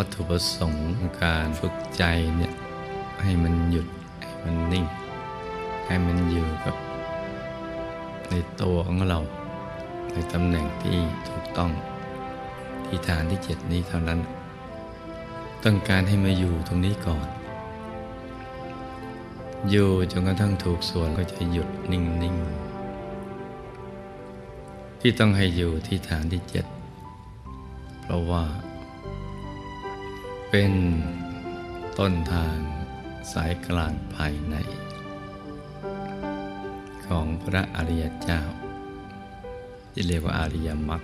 วัตถุประสงค์ของการฝึกใจเนี่ยให้มันหยุดให้มันนิ่ง ให้มันอยู่กับ ในตัวของเรา ในตำแหน่งที่ถูกต้องที่ฐานที่เจ็ดนี้เท่านั้น ต้องการให้มาอยู่ตรงนี้ก่อน อยู่จนกระทั่งถูกส่วนก็จะหยุดนิ่งๆที่ต้องให้อยู่ที่ฐานที่เจ็ดเพราะว่า เป็นต้นทางสายกลางภายใน ของพระอริยเจ้า ที่เรียกว่าอริยมรรค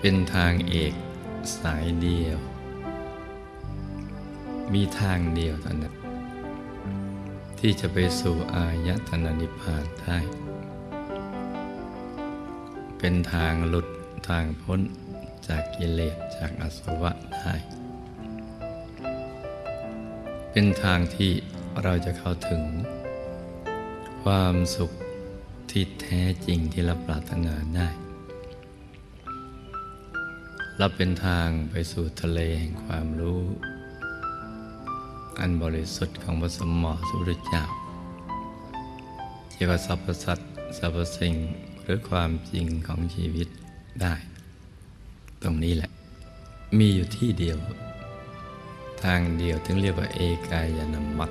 เป็นทางเอกสายเดียว มีทางเดียวเท่านั้นที่จะไปสู่อายตนะนิพพานได้ เป็นทางหลุดทางพ้น จากกิเลสจากอสวะได้ เป็นทางที่เราจะเข้าถึง ความสุขที่แท้จริงที่เราปรารถนาได้ เราเป็นทางไปสู่ทะเลแห่งความรู้ อันบริสุทธิ์ของพระสมมอสุรเจ้าเกี่ยวกับสรรพสัตว์สรรพสิ่งหรือความจริงของชีวิตได้ ตรงนี้แหละ มีอยู่ที่เดียว ทางเดียวถึงเรียกว่าเอกายนามัต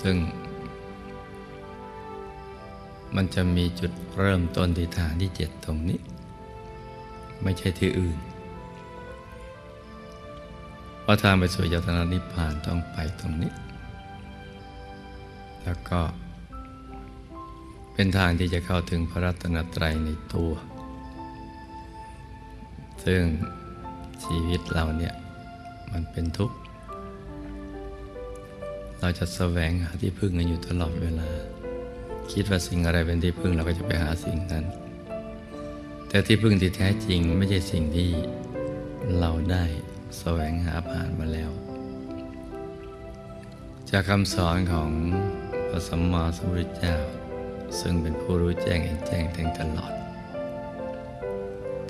ซึ่ง มันจะมีจุดเริ่มต้นที่ฐานที่เจ็ดตรงนี้ ไม่ใช่ที่อื่นเพราะทางไปสู่ยตนานิพพานต้องไปตรงนี้ แล้วก็เป็นทางที่จะเข้าถึงพระรัตนตรัยในตัว ซึ่งชีวิตเราเนี่ยมันเป็นทุกข์ เราจะแสวงหาที่พึ่งกันอยู่ตลอดเวลา คิดว่าสิ่งอะไรเป็นที่พึ่งเราก็จะไปหาสิ่งนั้น แต่ที่พึ่งที่แท้จริงไม่ใช่สิ่งที่เราได้แสวงหาผ่านมาแล้ว จากคำสอนของพระสัมมาสัมพุทธเจ้า ซึ่งเป็นผู้รู้แจ้งเห็นแจ้งแทงตลอด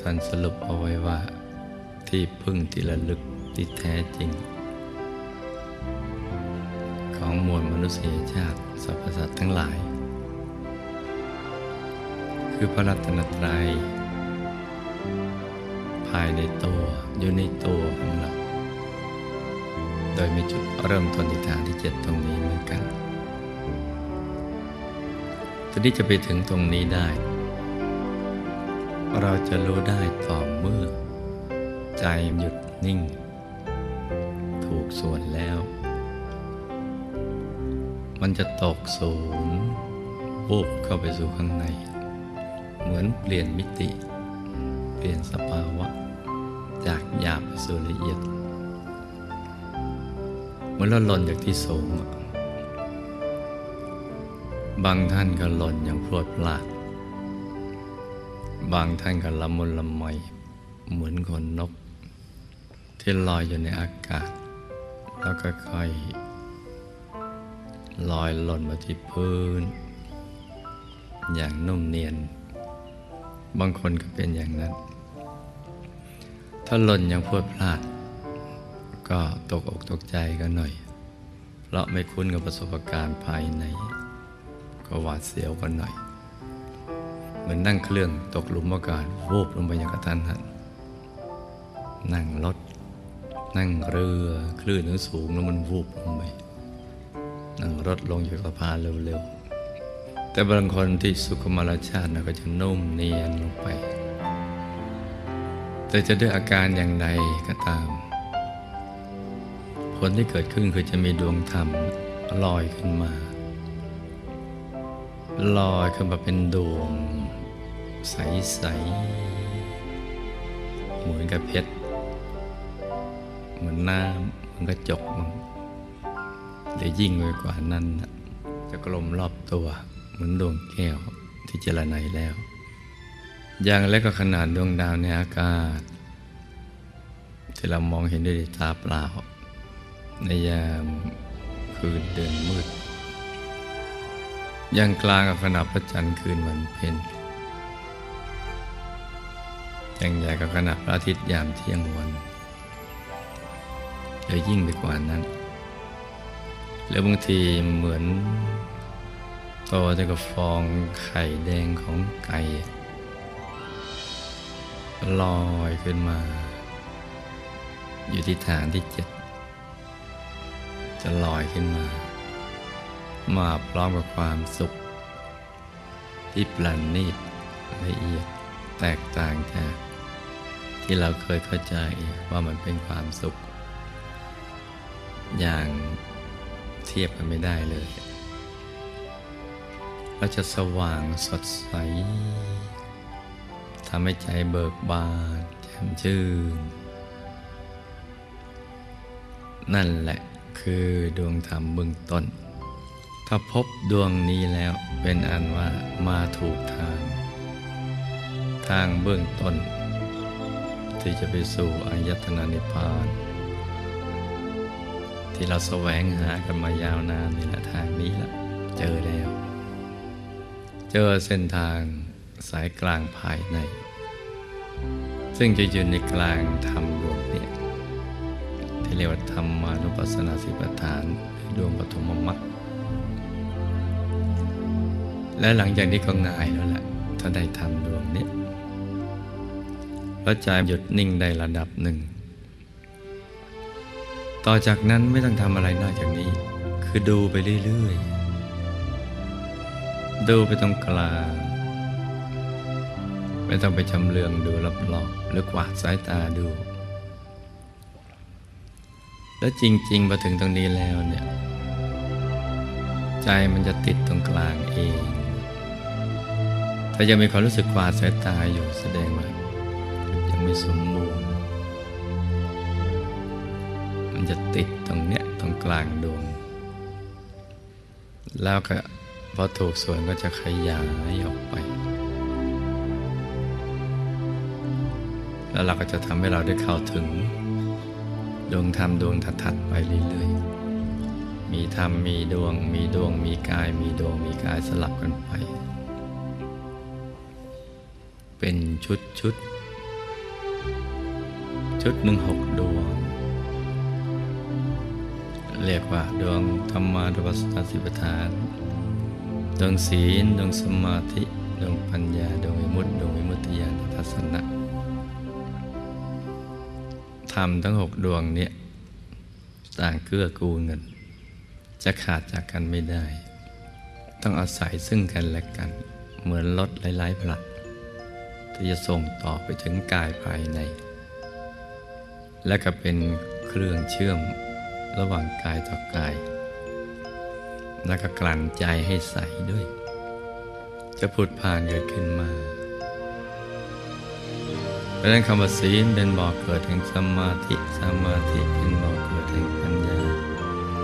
ท่านสรุปเอาไว้ว่า ที่พึ่งที่ระลึกที่แท้จริง ของมวลมนุษยชาติสรรพสัตว์ทั้งหลาย คือพระรัตนตรัยภายในตัวอยู่ในตัวของเราโดยมีจุดเริ่มต้นที่ฐานที่เจ็ดตรงนี้เหมือนกันทีนี้จะไปถึงตรงนี้ได้ เราจะรู้ได้ต่อเมื่อ ใจหยุดนิ่ง ถูกส่วนแล้ว มันจะตกศูนย์วุบเข้าไปสู่ข้างใน เหมือนเปลี่ยนมิติ เปลี่ยนสภาวะ จากหยาบไปสู่ละเอียดเมื่อเราหล่นจากที่สูง บางท่านก็หล่นอย่างพรวดพลาด บางท่านก็ละมุนละไมเหมือนขนนก ที่ลอยอยู่ในอากาศ แล้วก็ค่อยลอยหล่นมาที่พื้น อย่างนุ่มเนียน บางคนก็เป็นอย่างนั้น ถ้าหล่นยังพูดพลาด ก็ตกอกตกใจกันหน่อย เพราะไม่คุ้นกับประสบการณ์ภายใน ก็หวาดเสียวกันหน่อย เหมือนนั่งเครื่องตกหลุมอากาศวูบลงไปอย่างกระทันหันนั่งรถ นั่งเรือคลื่นนสูงแล้วมันวูบลงไปนั่งรถลงจากสะพานเร็วๆ แต่บางคนที่สุขมารชาตินะก็จะนุ่มเนียนลงไป แต่จะด้วยอาการอย่างใดก็ตาม ผลที่เกิดขึ้นคือจะมีดวงธรรมลอยขึ้นมา ลอยขึ้นมาเป็นดวง ใสๆเหมือนกับเพชร เหมือนน้ำเหมือนกระจกมันหรือยิ่งไปกว่านั้นจะกลมรอบตัวเหมือนดวงแก้วที่เจรไนแล้ว อย่างเล็กก็ขนาดดวงดาวในอากาศ ที่เรามองเห็นด้วยตาเปล่า ในยามคืนเดือนมืดยังกลางกับขณะพระจันทร์คืนวันเพ็ญ อย่างใหญ่ก็ขนาดพระอาทิตย์ยามเที่ยงวันหรือยิ่งไปกว่านั้น แล้วบางทีเหมือนโตเท่ากับฟองไข่แดงของไก่ลอยขึ้นมา อยู่ที่ฐานที่เจ็ดจะลอยขึ้นมา มาพร้อมกับความสุข ที่ปลันนิดละเอียดแตกต่างจาก ที่เราเคยเข้าใจว่ามันเป็นความสุข อย่างเทียบกันไม่ได้เลย เราจะสว่างสดใสทำให้ใจเบิกบานแจ่มชื่น นั่นแหละคือดวงธรรมเบื้องต้น ถ้าพบดวงนี้แล้วเป็นอันว่ามาถูกทาง ทางเบื้องต้น ที่จะไปสู่อายตนะนิพพาน ที่เราแสวงหากันมายาวนานนี่แหละทางนี้ละเจอแล้ว เจอเส้นทางสายกลางภายใน ซึ่งจะอยู่ในกลางธรรมดวงเนี่ยที่เรียกว่าธรรมานุปัสสนาสิปทานดวงปฐมมรรคและหลังจากนี้ก็ง่ายแล้วแหละถ้าได้ทำดวงนี้ พระใจหยุดนิ่งได้ระดับหนึ่ง ต่อจากนั้นไม่ต้องทำอะไรนอกจากนี้ คือดูไปเรื่อยๆ ดูไปตรงกลาง ไม่ต้องไปจำเลืองดูรอบๆหรือกวาดสายตาดู แล้วจริงๆพอถึงตรงนี้แล้วเนี่ยใจมันจะติดตรงกลางเอง ถ้ายังมีความรู้สึกกวาดสายตาอยู่แสดงว่า ไม่สมบูรณ์ มันจะติดตรงเนี้ยตรงกลางดวง แล้วก็พอถูกส่วนก็จะขยายออกไป แล้วเราก็จะทำให้เราได้เข้าถึง ดวงธรรมดวงถัดๆไปเรื่อยๆ มีธรรมมีดวง มีดวงมีกาย มีดวงมีกายสลับกันไป เป็นชุดชุด ชุดหนึ่งหกดวง เรียกว่า ดวงธรรมานุปัสสนาสิปทาน ดวงศีล ดวงสมาธิ ดวงปัญญา ดวงวิมุตติ ดวงวิมุตติญาณทัศนะ ธรรมทั้งหกดวงเนี่ยต่างเกื้อกูลกัน จะขาดจากกันไม่ได้ ต้องอาศัยซึ่งกันและกัน เหมือนรถหลายๆผลัดที่จะส่งต่อไปถึงกายภายใน และก็เป็นเครื่องเชื่อมระหว่างกายต่อกาย และก็กลั่นใจให้ใสด้วย จะผุดผ่านเกิดขึ้นมาเพราะนั้นคำว่าศีลเป็นบ่อกเกิดแห่งสมาธิสมาธิเป็นบ่อกเกิดแห่งปัญญา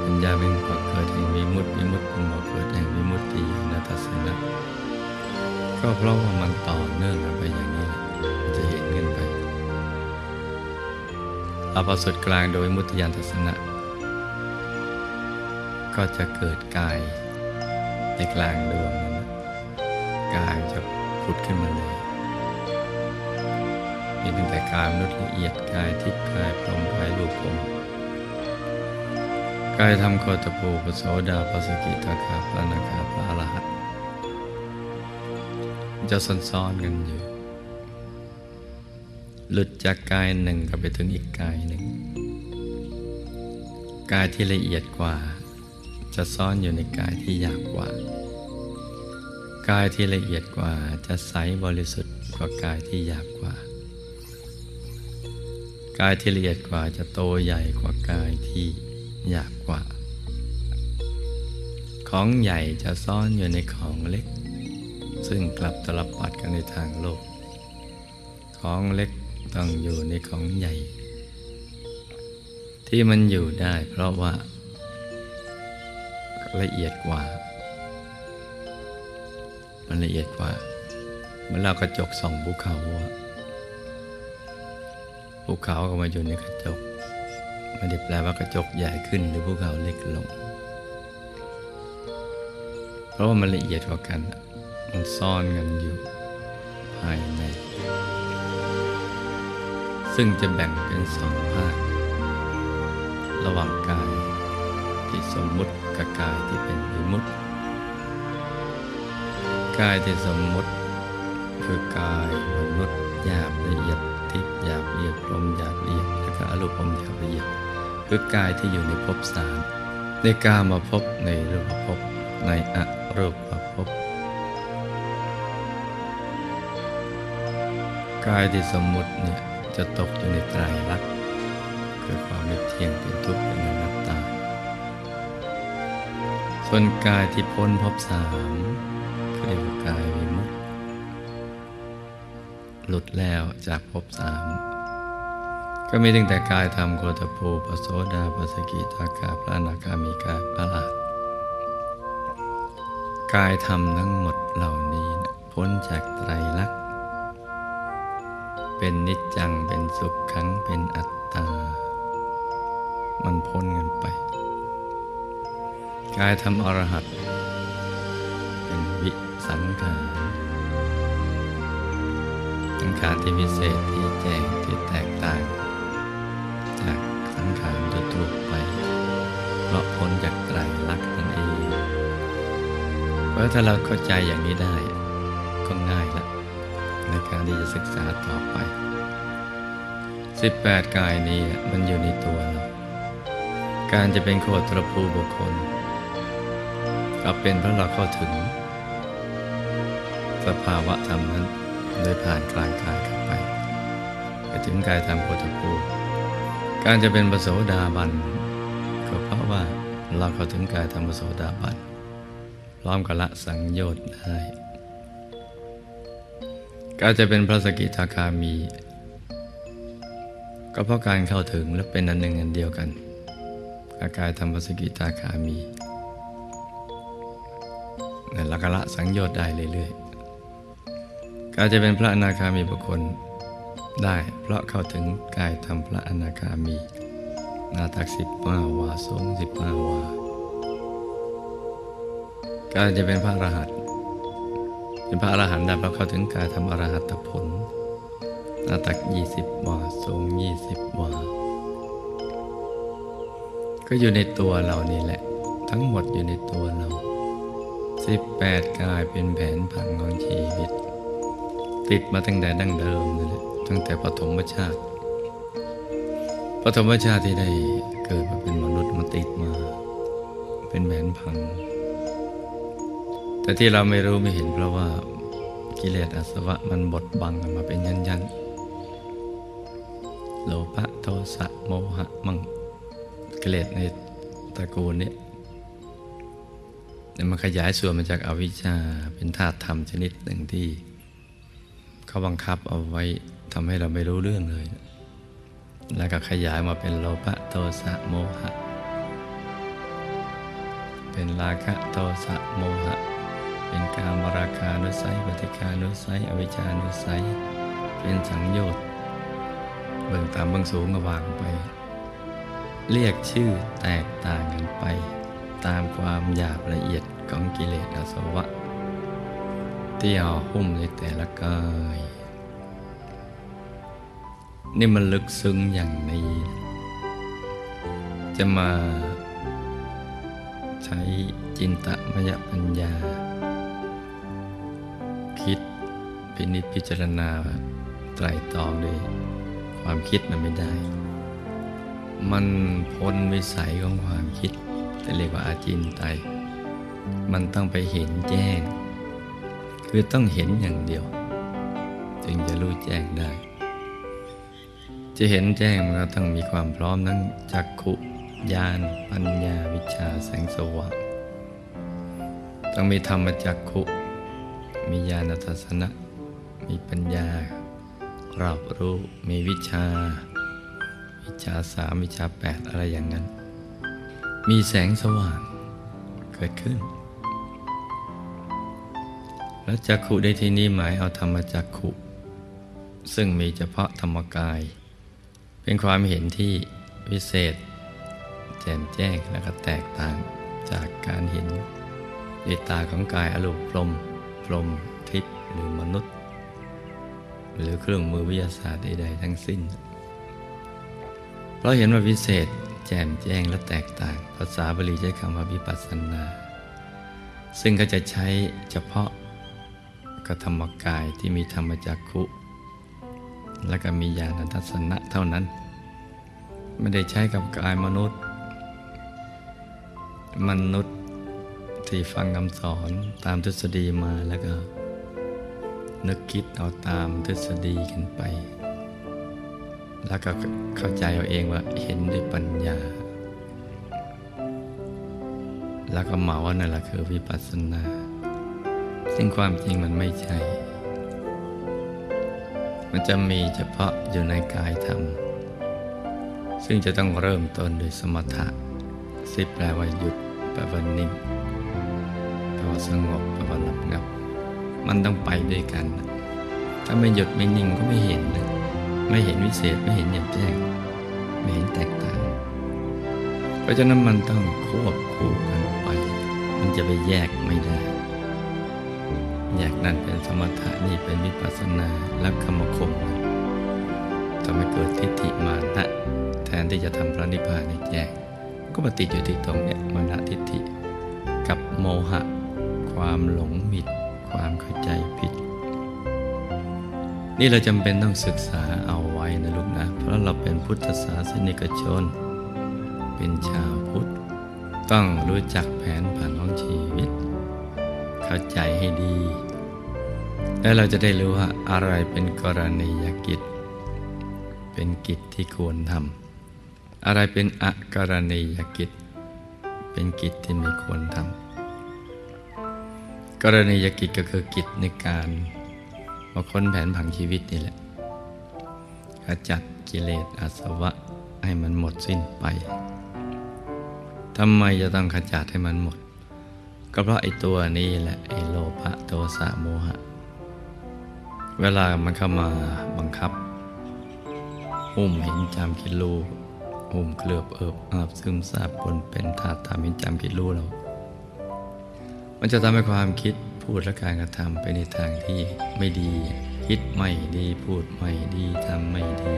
ปัญญาเป็นบ่อกเกิดแห่งวิมุตติวิมุตติเป็นบ่อกเกิดแห่งวิมุตติญาณทัศนะก็เพราะว่ามันต่อเนื่องกันไปอย่างนี้ เอาพอสุดกลางโดยมุตติญาณทัศนะ ก็จะเกิดกายในกลางดวงนั้นกายจะผุดขึ้นมาเลยมีตั้งแต่กายมนุษย์ละเอียดกายทิพย์กายพรมกายรูปพรมกายธรรมโคตปูปโสดาปสกิทาคาพระนาคาพระอรหันต์จะซ้อนๆกันอยู่ หลุดจากกายหนึ่งก็ไปถึงอีกกายหนึ่ง กายที่ละเอียดกว่า จะซ่อนอยู่ในกายที่หยาบกว่า กายที่ละเอียดกว่าจะใสบริสุทธิ์กว่ากายที่หยาบกว่า กายที่ละเอียดกว่าจะโตใหญ่กว่ากายที่หยาบกว่า ของใหญ่จะซ่อนอยู่ในของเล็ก ซึ่งกลับตลบปัดกันในทางโลก ของเล็ก ต้องอยู่ในของใหญ่ ที่มันอยู่ได้เพราะว่า ละเอียดกว่า มันละเอียดกว่าเมื่อเรากระจกส่องภูเขาภูเขาก็มาอยู่ในกระจกไม่ได้แปลว่ากระจกใหญ่ขึ้นหรือภูเขาเล็กลง เพราะว่ามันละเอียดกว่ากัน มันซ่อนกันอยู่ภายใน ซึ่งจะแบ่งเป็นสองภาค ระหว่างกายที่สมมุติกับกายที่เป็นวิมุตติกายที่สมมุติ คือกายมนุษย์หยาบละเอียดทิพย์หยาบละเอียดลมหยาบละเอียดและก็อรูปลมหยาบละเอียดคือกายที่อยู่ในภพสามในกามาพบในรูปภพในอรูปภพกายที่สมมุติเนี่ย จะตกอยู่ในไตรลักษณ์คือความไม่เที่ยงเป็นทุกข์เป็นอนัตตา ส่วนกายที่พ้นภพสามเรียกว่ากายวิมุตติหลุดแล้วจากภพสามก็มีตั้งแต่กายธรรมโคตภูปโสดาปสกิทากาพระนาคามีกายพระหลาดกายธรรมทั้งหมดเหล่านี้นะพ้นจากไตรลักษณ์ เป็นนิจจังเป็นสุขขังเป็นอัตตา มันพ้นกันไป กายธรรมอรหัตเป็นวิสังขารสังขารที่พิเศษที่แจ้งที่แตกต่าง จากสังขารทั่วไป เพราะพ้นจากไตรลักษณ์นั่นเอง เพราะถ้าเราเข้าใจอย่างนี้ได้ารที่จะศึกษาต่อไป 18 กายนี้มันอยู่ในตัวเราการจะเป็นโคตรภูบุคคล ก็เป็นเพราะเราเข้าถึง สภาวะธรรมนั้นโดยผ่านกลางกายเข้าไปไปถึงกายธรรมโคตรภูการจะเป็นปโสดาบันก็เพราะว่าเราเข้าถึงกายธรรมปโสดาบันพร้อมกับละสังโยชน์ได้ การจะเป็นพระสกิทาคามี ก็เพราะการเข้าถึงและเป็นอันหนึ่งอันเดียวกัน อาการทำพระสกิทาคามีนั่นละกละสังโยชน์ได้เรื่อยๆการจะเป็นพระอนาคามีบุคคลได้เพราะเข้าถึงกายทำพระอนาคามี นาตักสิบห้าวาสงสิบห้าวาการจะเป็นพระรหันต์ เป็นพระอรหันต์ได้เพราะเข้าถึงกายทำอรหัตผลหน้าตักยี่สิบวาสูงยี่สิบวา ก็อยู่ในตัวเรานี่แหละ ทั้งหมดอยู่ในตัวเราสิบแปดกายเป็นแผนผังของชีวิต ติดมาตั้งแต่ดั้งเดิมนี่แหละตั้งแต่ปฐมชาติปฐมชาติที่ได้เกิดมาเป็นมนุษย์มาติดมา เป็นแผนผัง แต่ที่เราไม่รู้ไม่เห็นเพราะว่ากิเลสอาสวะมันบดบังมาเป็นยันยันโลภะโทสะโมหะมังกิเลสในตระกูลนี้มันขยายส่วนมาจากอาวิชชาเป็นธาตุธรรมชนิดหนึ่งที่เขาบังคับเอาไว้ทำให้เราไม่รู้เรื่องเลย แล้วก็ขยายมาเป็นโลภะโทสะโมหะ เป็นราคะโทสะโมหะ เป็นการมราคานุสัยปฏิคานุสัย อวิชานุสัย เป็นสังโยชน์เบื้องต่ำเบื้องสูงก็วางไป เรียกชื่อแตกต่างกันไป ตามความหยาบละเอียดของกิเลสอาสวะ ที่ห่อหุ้มในแต่ละกายนี่มันลึกซึ้งอย่างนี้ จะมาใช้จินตมยปัญญา คิดพินิจพิจารณาไตรตรองด้วยความคิดมันไม่ได้ มันพ้นวิสัยของความคิดจะเรียกว่าอาจินไต มันต้องไปเห็นแจ้ง คือต้องเห็นอย่างเดียว จึงจะรู้แจ้งได้ จะเห็นแจ้งมันก็ต้องมีความพร้อมทั้งจักขุญาณปัญญาวิชาแสงสว่างต้องมีธรรมจักขุ มีญาณทัศนะ มีปัญญา รอบรู้ มีวิชา วิชาสามวิชาแปดอะไรอย่างนั้น มีแสงสว่างเกิดขึ้น แล้วจักขุในที่นี้หมายเอาธรรมจักขุ ซึ่งมีเฉพาะธรรมกาย เป็นความเห็นที่วิเศษ แจ่มแจ้งและก็แตกต่างจากการเห็นด้วยตาของกายอรูปพรม รมทิพย์หรือมนุษย์ หรือเครื่องมือวิทยาศาสตร์ใดๆทั้งสิ้น เพราะเห็นว่าวิเศษแจ่มแจ้งและแตกต่าง ภาษาบาลีใช้คำว่าวิปัสสนา ซึ่งก็จะใช้เฉพาะกธรรมกายที่มีธรรมจักขุ และก็มีญาณทัศนะเท่านั้น ไม่ได้ใช้กับกายมนุษย์ มนุษย์ ที่ฟังคำสอนตามทฤษฎีมาแล้วก็ นึกคิดเอาตามทฤษฎีกันไป แล้วก็เข้าใจเอาเองว่าเห็นด้วยปัญญา แล้วก็เหมาว่านั่นแหละคือวิปัสสนา ซึ่งความจริงมันไม่ใช่ มันจะมีเฉพาะอยู่ในกายธรรม ซึ่งจะต้องเริ่มต้นด้วยสมถะสิแปลว่าหยุดแปลว่านิ่ง สงบแปลว่าหลับงับ มันต้องไปด้วยกัน ถ้าไม่หยุดไม่นิ่งก็ไม่เห็นเลยไม่เห็นวิเศษไม่เห็นอย่างแจ้ง ไม่เห็นแตกต่าง เพราะฉะนั้นมันต้องควบคู่กันไป มันจะไปแยกไม่ได้ แยกนั่นเป็นสมถะนี่เป็นวิปัสสนาแล้วขมคมทำให้เกิดทิฏฐิมานะแทนที่จะทำพระนิพพานในแจ้งก็มาติดอยู่ที่ตรงเนี้ยมานะทิฏฐิกับโมหะ ความหลงผิด ความเข้าใจผิด นี่เราจำเป็นต้องศึกษาเอาไว้นะลูกนะ เพราะเราเป็นพุทธศาสนิกชน เป็นชาวพุทธ ต้องรู้จักแผนผันของชีวิต เข้าใจให้ดี และเราจะได้รู้ว่าอะไรเป็นกรณียกิจ เป็นกิจที่ควรทำอะไรเป็นอกรณียกิจ เป็นกิจที่ไม่ควรทำ กรณียกิจก็คือกิจในการมาค้นแผนผังชีวิตนี่แหละขจัดกิเลสอาสวะให้มันหมดสิ้นไปทำไมจะต้องขจัดให้มันหมด ก็เพราะไอ้ตัวนี้แหละไอ้โลภะโทสะโมหะ เวลามันเข้ามาบังคับหุ่มเห็นจำคิดรู้หุ่มเคลือบเอิบอาบซึมซาบปนเป็นธาตุตามเห็นจำคิดรู้เรา มันจะทำให้ความคิดพูดและการกระทำไปในทางที่ไม่ดี คิดไม่ดีพูดไม่ดีทำไม่ดี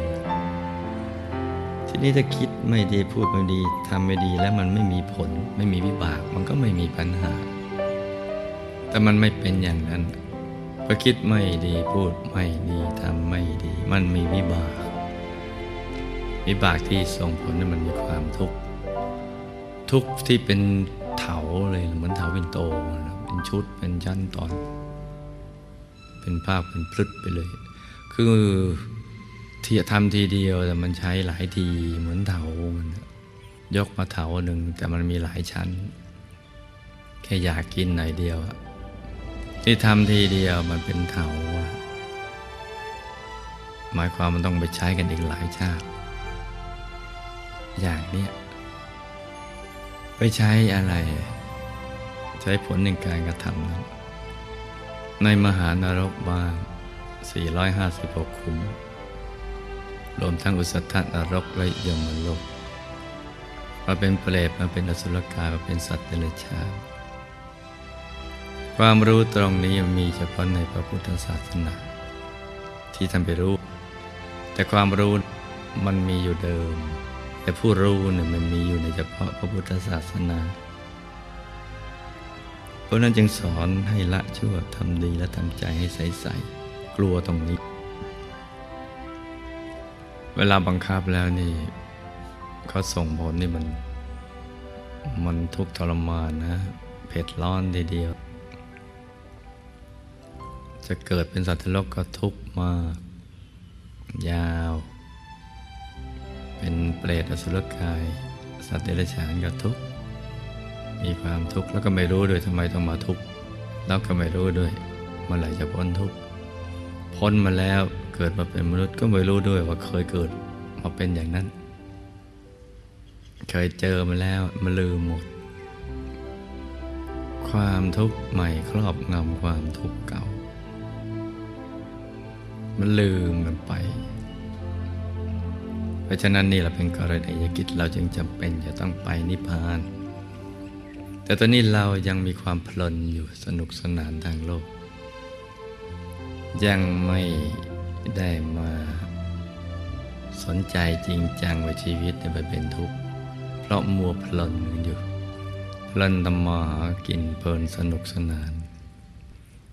ทีนี้ถ้าคิดไม่ดีพูดไม่ดีทำไม่ดีแล้วมันไม่มีผล ไม่มีวิบาก มันก็ไม่มีปัญหา แต่มันไม่เป็นอย่างนั้นพอคิดไม่ดีพูดไม่ดีทำไม่ดี มันมีวิบากวิบากที่ส่งผลให้มันมีความทุกข์ทุกข์ที่เป็น เถาเลยเหมือนเถาวินโต เป็นชุดเป็นชั้นตอน เป็นภาพเป็นพลึดไปเลย คือที่ทำทีเดียวแต่มันใช้หลายทีเหมือนเถามันยกมาเถาหนึ่งแต่มันมีหลายชั้น แค่อยากกินหน่อยเดียวที่ทำทีเดียวมันเป็นเถาหมายความมันต้องไปใช้กันอีกหลายชาติ อย่างเนี้ย ไปใช้อะไร ใช้ผลในการกระทำนั้น ในมหานรกบ้าง 456 คุ้ม รวมทั้งอุสธานรกและยมโลกมาเป็นเปรตมาเป็นอสุรกายมาเป็นสัตว์เดรัจฉานความรู้ตรงนี้มีเฉพาะในพระพุทธศาสนา ที่ทำไปรู้ แต่ความรู้มันมีอยู่เดิม แต่ผู้รู้เนี่ยมันมีอยู่ในเฉพาะพระพุทธศาสนา เพราะนั้นจึงสอนให้ละชั่วทำดีและทำใจให้ใสๆกลัวตรงนี้ เวลาบังคับแล้วนี่เขาส่งผลนี่มัน มันทุกข์ทรมานนะเผ็ดร้อนทีเดียว จะเกิดเป็นสัตว์โลกก็ทุกข์มาก ยาว เป็นเปรตอสุรกาย สัตว์เดรัจฉานก็ทุกข์มีความทุกข์แล้วก็ไม่รู้ด้วยทำไมต้องมาทุกข์แล้วก็ไม่รู้ด้วยเมื่อไหร่จะพ้นทุกข์พ้นมาแล้วเกิดมาเป็นมนุษย์ก็ไม่รู้ด้วยว่าเคยเกิดมาเป็นอย่างนั้น เคยเจอมาแล้วมาลืมหมด ความทุกข์ใหม่ครอบงำความทุกข์เก่า มันลืมมันไป ราะฉะนั้นนี่เราเป็นกรณียกิจเราจึงจำเป็นจะต้องไปนิพพาน แต่ตอนนี้เรายังมีความเพลินอยู่สนุกสนานทางโลก ยังไม่ได้มาสนใจจริงจังว่าชีวิตเนี่ยมันเป็นทุกข์ เพราะมัวเพลินอยู่ เพลินตำมาหากินเพลินสนุกสนาน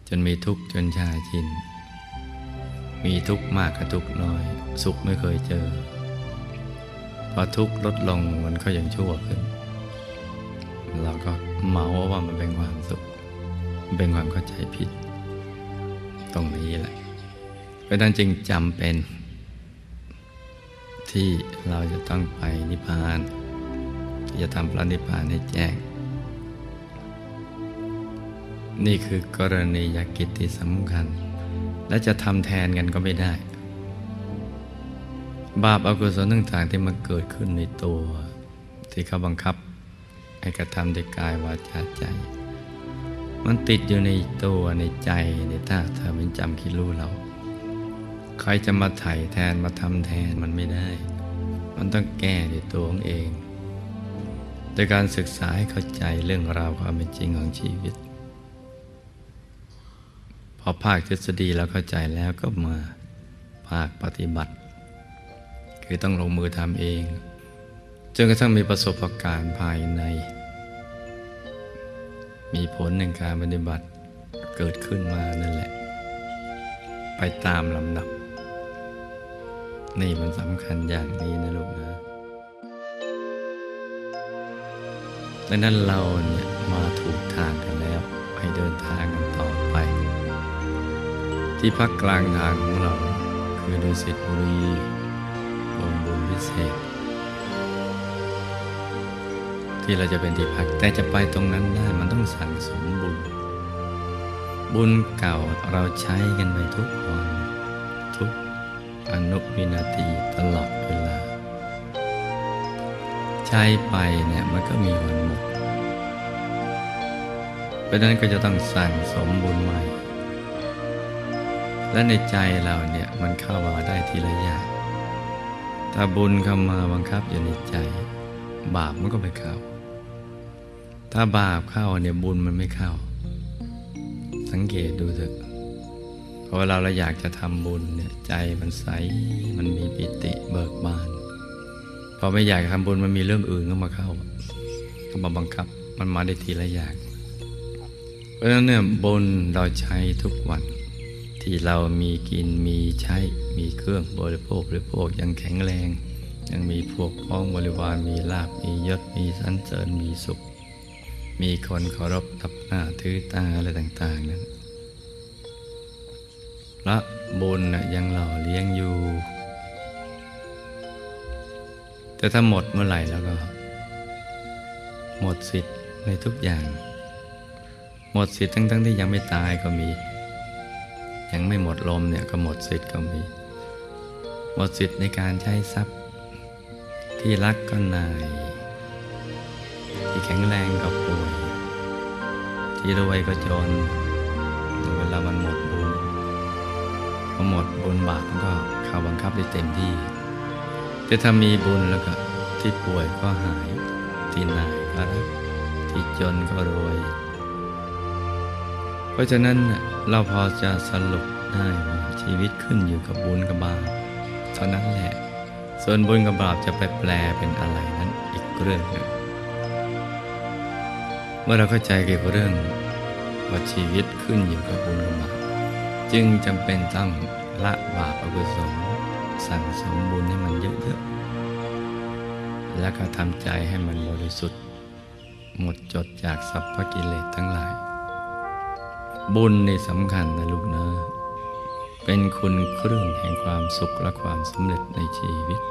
จนมีทุกข์จนชาชิน มีทุกข์มากกับทุกข์น้อย สุขไม่เคยเจอ อทุกข์ลดลงมันก็ยังชั่วขึ้น เราก็เมาว่ามันเป็นความสุข เป็นความเข้าใจผิด ตรงนี้แหละเพราะนั้นจึงจำเป็น ที่เราจะต้องไปนิพพานจะทำพระนิพพานให้แจ้ง นี่คือกรณียกิจที่สำคัญ และจะทำแทนกันก็ไม่ได้ บาปอากุศลต่างๆที่มันเกิดขึ้นในตัว ที่เขาบังคับให้กระทำด้วยกายวาจาใจ มันติดอยู่ในตัวในใจในถ้าเธอเป็นจำคิดรู้เรา ใครจะมาไถ่แทนมาทำแทนมันไม่ได้ มันต้องแก้ในตัวของเองโดยการศึกษาให้เข้าใจเรื่องราวความเป็นจริงของชีวิต พอภาคทฤษฎีเราเข้าใจแล้วก็มาภาคปฏิบัติ คือต้องลงมือทำเอง จนกระทั่งมีประสบการณ์ภายใน มีผลในการปฏิบัติเกิดขึ้นมานั่นแหละ ไปตามลำดับ นี่มันสำคัญอย่างนี้นะลูกนะดังนั้นเราเนี่ยมาถูกทางกันแล้วให้เดินทางกันต่อไป ที่พักกลางทางของเราคือดุสิตบุรี งบุญพิที่เราจะเป็นที่พัก แต่จะไปตรงนั้นได้มันต้องสั่งสมบุญ บุญเก่าเราใช้กันไปทุกวันทุกอนุวินาทีตลอดเวลา ใช้ไปเนี่ยมันก็มีวันหมดเพราะนั้นก็จะต้องสั่งสมบุญใหม่ และในใจเราเนี่ยมันเข้ามาได้ทีละอย่าง ถ้าบุญเข้ามาบังคับอยู่ในใจ บาปมันก็ไม่เข้า ถ้าบาปเข้าเนี่ยบุญมันไม่เข้า สังเกตดูเถอะพอเวลาเราอยากจะทำบุญเนี่ยใจมันใสมันมีปิติเบิกบานพอไม่อยากทำบุญมันมีเรื่องอื่นเข้ามาเข้าก็มาบังคับมันมาได้ทีละอย่างเพราะฉะนั้นเนี่ยบุญเราใช้ทุกวัน ที่เรามีกินมีใช้ มีเครื่องบริโภคบริโภคยังแข็งแรง ยังมีพวกพ้องบริวารมีลาบมียศมีสันเสริญมีสุข มีคนเคารพทับหน้าถือตาอะไรต่าง ๆนั้นพระบุญยังหล่อเลี้ยงอยู่ แต่ถ้าหมดเมื่อไหร่แล้วก็ หมดสิทธิ์ในทุกอย่าง หมดสิทธิ์ทั้งๆทที่ยังไม่ตายก็มี ยังไม่หมดลมเนี่ยก็หมดสิทธิ์ก็มี มดสิทธิ์ในการใช้ทรัพย์ ที่รักก็นาย ที่แข็งแรงกับป่วย ที่รวยก็จนเวลามันหมดบุญพอหมดบุญบาปมันก็เข้าบังคับได้เต็มที่ แต่ถ้ามีบุญแล้วก็ที่ป่วยก็หาย ที่นายก็รักที่จนก็รวย เพราะฉะนั้นเราพอจะสรุปได้ว่าชีวิตขึ้นอยู่กับบุญกับบาป เท่านั้นแหละ ส่วนบุญกับบาปจะไปแปลเป็นอะไรนั้นอีกเรื่องหนึ่งมื่อเราเข้าใจเกี่ยวกับเรื่องว่าชีวิตขึ้นอยู่กับบุญกับบาปจึงจำเป็นต้องละบาปอกุศลสั่งสมบุญให้มันเยอะๆ แล้วก็ทำใจให้มันบริสุทธิ์ หมดจดจากสัพพกิเลสทั้งหลาย บุญในสำคัญนะลูกเนอะ เป็นคุณเครื่องแห่งความสุขและความสำเร็จในชีวิต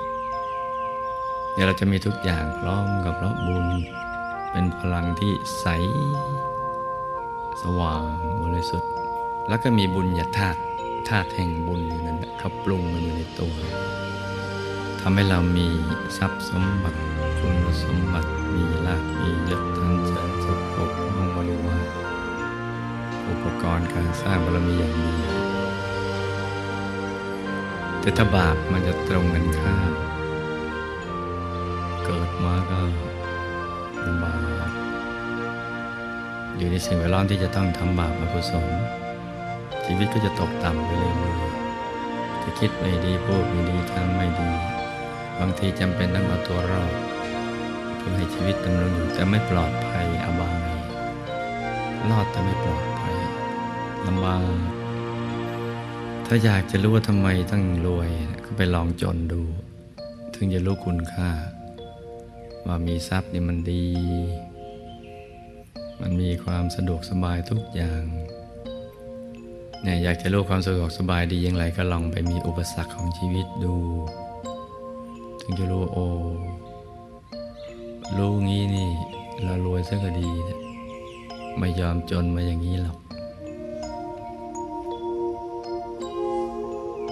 เดี๋ยวเราจะมีทุกอย่างพร้อมกับเพราะบุญ เป็นพลังที่ใส สว่างบริสุทธิ์ แล้วก็มีบุญญาธาตุธาตุแห่งบุญอยู่นั้นเขาปรุงมาอยู่ในตัวทำให้เรามีทรัพย์สมบัติคุณสมบัติมีลาภมียศทันเจริญสุขภพมงบริวารอุปกรณ์การสร้างบารมีอย่างดี แต่ถ้าบาปมันจะตรงกันข้ามเกิดมาก็บาปอยู่ในสิ่งแวดล้อมที่จะต้องทำบาปอกุศลชีวิตก็จะตกต่ำไปเรื่อยๆจะคิดไม่ดีพูดไม่ดีทำไม่ดี บางทีจำเป็นต้องเอาตัวรอดเพื่อให้ชีวิตดำรงอยู่แต่ไม่ปลอดภัยอบายรอดแต่ไม่ปลอดภัยลำบาก ถ้าอยากจะรู้ว่าทำไมต้องรวยก็ไปลองจนดู ถึงจะรู้คุณค่า ว่ามีทรัพย์นี่มันดี มันมีความสะดวกสบายทุกอย่างเนี่ยอยากจะรู้ความสะดวกสบายดีอย่างไรก็ลองไปมีอุปสรรคของชีวิตดู ถึงจะรู้โอ้รู้งี้นี่ เรารวยซะก็ดี ไม่ยอมจนมาอย่างนี้หรอก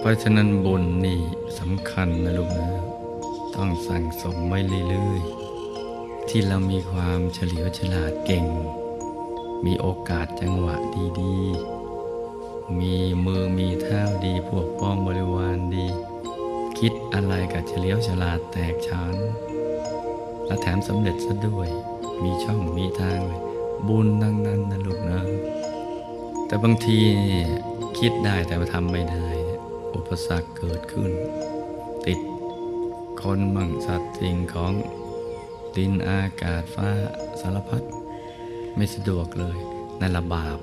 ราะฉะนั้นบุญนี่สำคัญนะลูกนะ ต้องสั่งสมไว้เรื่อยๆ ที่เรามีความเฉลียวฉลาดเก่ง มีโอกาสจังหวะดีๆ มีมือมีเท้าดีพวกพ้องบริวารดี คิดอะไรกับเฉลียวฉลาดแตกฉานและแถมสำเร็จซะด้วย มีช่องมีทางเลยบุญทั้งนั้นนะลูกนะ แต่บางทีคิดได้แต่ว่าทำไม่ได้ อุปสรรคเกิดขึ้น ติดคนมั่งสัตว์สิ่งของดินอากาศฟ้าสารพัดไม่สะดวกเลยนั่นละบาป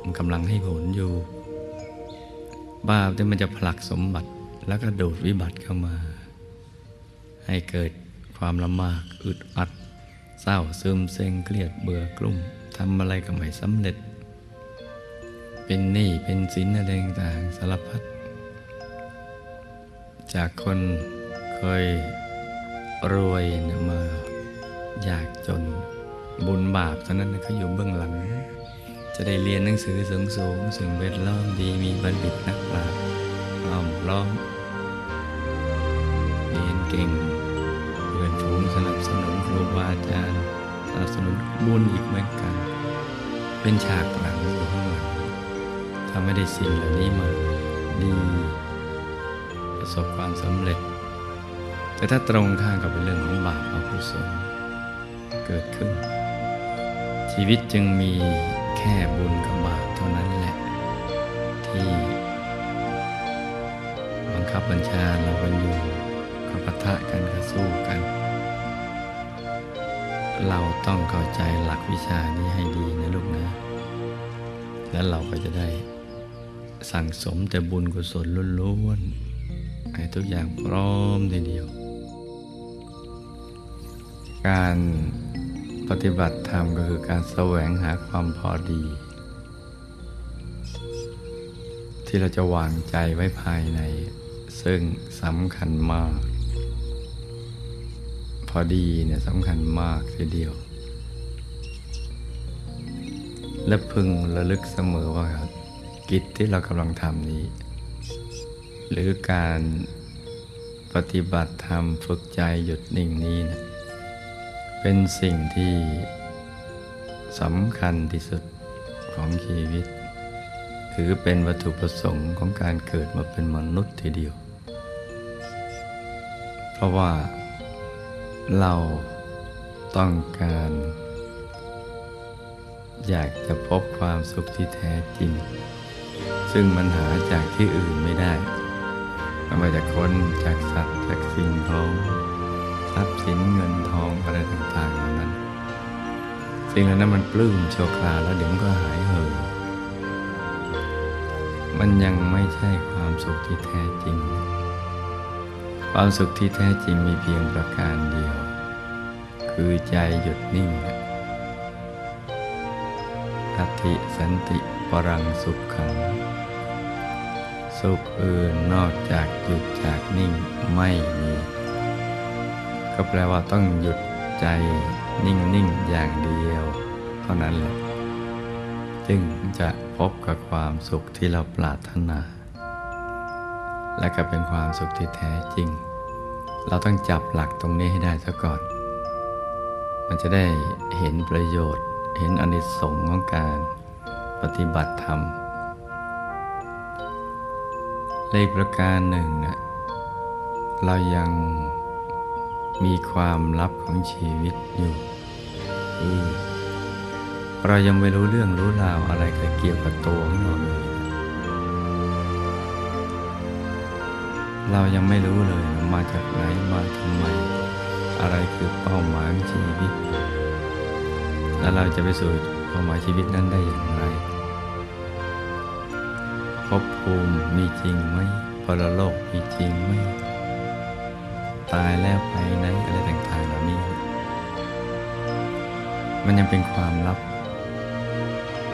มันกำลังให้ผลอยู่ บาปที่มันจะผลักสมบัติแล้วก็ดูดวิบัติเข้ามา ให้เกิดความลำบากอึดอัด เศร้าซึมเซ็งเครียดเบื่อกลุ่มทำอะไรก็ไม่สำเร็จ เป็นหนี้เป็นสินอะไรต่างสารพัด จากคนเคยรวยนะมา อยากจนบุญบาปเท่านั้นเขาอยู่เบื้องหลัง จะได้เรียนหนังสือสูงสูงสิ่งเวดล้อมดีมีบัณฑิตนักปราชญ์ล้อมล้อมเรียนเก่งเพื่อนฝูงสนับสนุนครูบาอาจารย์สนับสนุนบุญอีกเหมือนกัน เป็นฉากหลังอยู่ข้างหลังถ้าไม่ได้สิ่งเหล่านี้มาดี ประสบความสำเร็จ แต่ถ้าตรงข้ามกับเป็นเรื่องของบาปอกุศลเกิดขึ้น ชีวิตจึงมีแค่บุญกับบาปเท่านั้นแหละ ที่บังคับบัญชาเรากันอยู่กับปะทะกันกับสู้กัน เราต้องเข้าใจหลักวิชานี้ให้ดีนะลูกนะ แล้วเราก็จะได้สั่งสมแต่บุญกุศลล้วนๆ ให้ทุกอย่างพร้อมทีเดียว การปฏิบัติธรรมก็คือการแสวงหาความพอดี ที่เราจะวางใจไว้ภายใน ซึ่งสำคัญมาก พอดีเนี่ยสำคัญมากทีเดียว และพึงระลึกเสมอว่ากิจที่เรากำลังทำนี้ หรือการปฏิบัติธรรมฝึกใจหยุดนิ่งนี้นะเป็นสิ่งที่สำคัญที่สุดของชีวิตคือเป็นวัตถุประสงค์ของการเกิดมาเป็นมนุษย์ทีเดียว เพราะว่าเราต้องการ อยากจะพบความสุขที่แท้จริง ซึ่งมันหาจากที่อื่นไม่ได้ ไม่ว่าจากคนจากสัตว์จากสิ่งของทรัพย์สินเงินทองอะไรต่างๆเหล่านั้น สิ่งเหล่านั้นมันปลื้มโชคราแล้วเดี๋ยวมันก็หายเหินมันยังไม่ใช่ความสุขที่แท้จริง ความสุขที่แท้จริงมีเพียงประการเดียว คือใจหยุดนิ่งอัติสันติปรังสุขขัง สุขอื่นนอกจากหยุดจากนิ่งไม่มี ก็แปลว่าต้องหยุดใจนิ่งๆอย่างเดียว เท่านั้นแหละ จึงจะพบกับความสุขที่เราปรารถนา และก็เป็นความสุขที่แท้จริง เราต้องจับหลักตรงนี้ให้ได้ซะก่อน มันจะได้เห็นประโยชน์ เห็นอนิสงส์ของการปฏิบัติธรรม เลขประการหนึ่งนะเรายังมีความลับของชีวิตอยู่คือเรายังไม่รู้เรื่องรู้ราวอะไรเกี่ยวกับตัวของเราเลยเรายังไม่รู้เลยมาจากไหนมาทำไม อะไรคือเป้าหมายของชีวิต แล้วเราจะไปสู่เป้าหมายชีวิตนั้นได้อย่างไร ภพภูมิมีจริงไหมพรโลกมีจริงไหมตายแล้วไปไหนอะไรต่างๆเหล่านี้ มันยังเป็นความลับ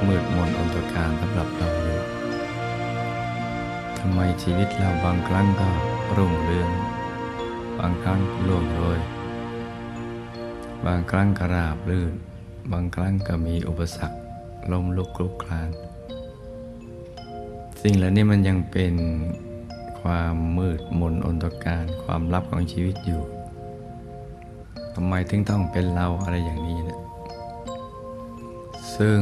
มืดมนอนตการสำหรับเราอยู่ทำไมชีวิตเราบางครั้งก็รุ่งเรือง บางครั้งล่วงโรย บางครั้งก็ราบรื่น บางครั้งก็มีอุปสรรคล้มลุกคลุกคลาน สิ่งเหล่านี้มันยังเป็นความมืดมนอนตการความลับของชีวิตอยู่ทำไมถึงต้องเป็นเราอะไรอย่างนี้เนะซึ่ง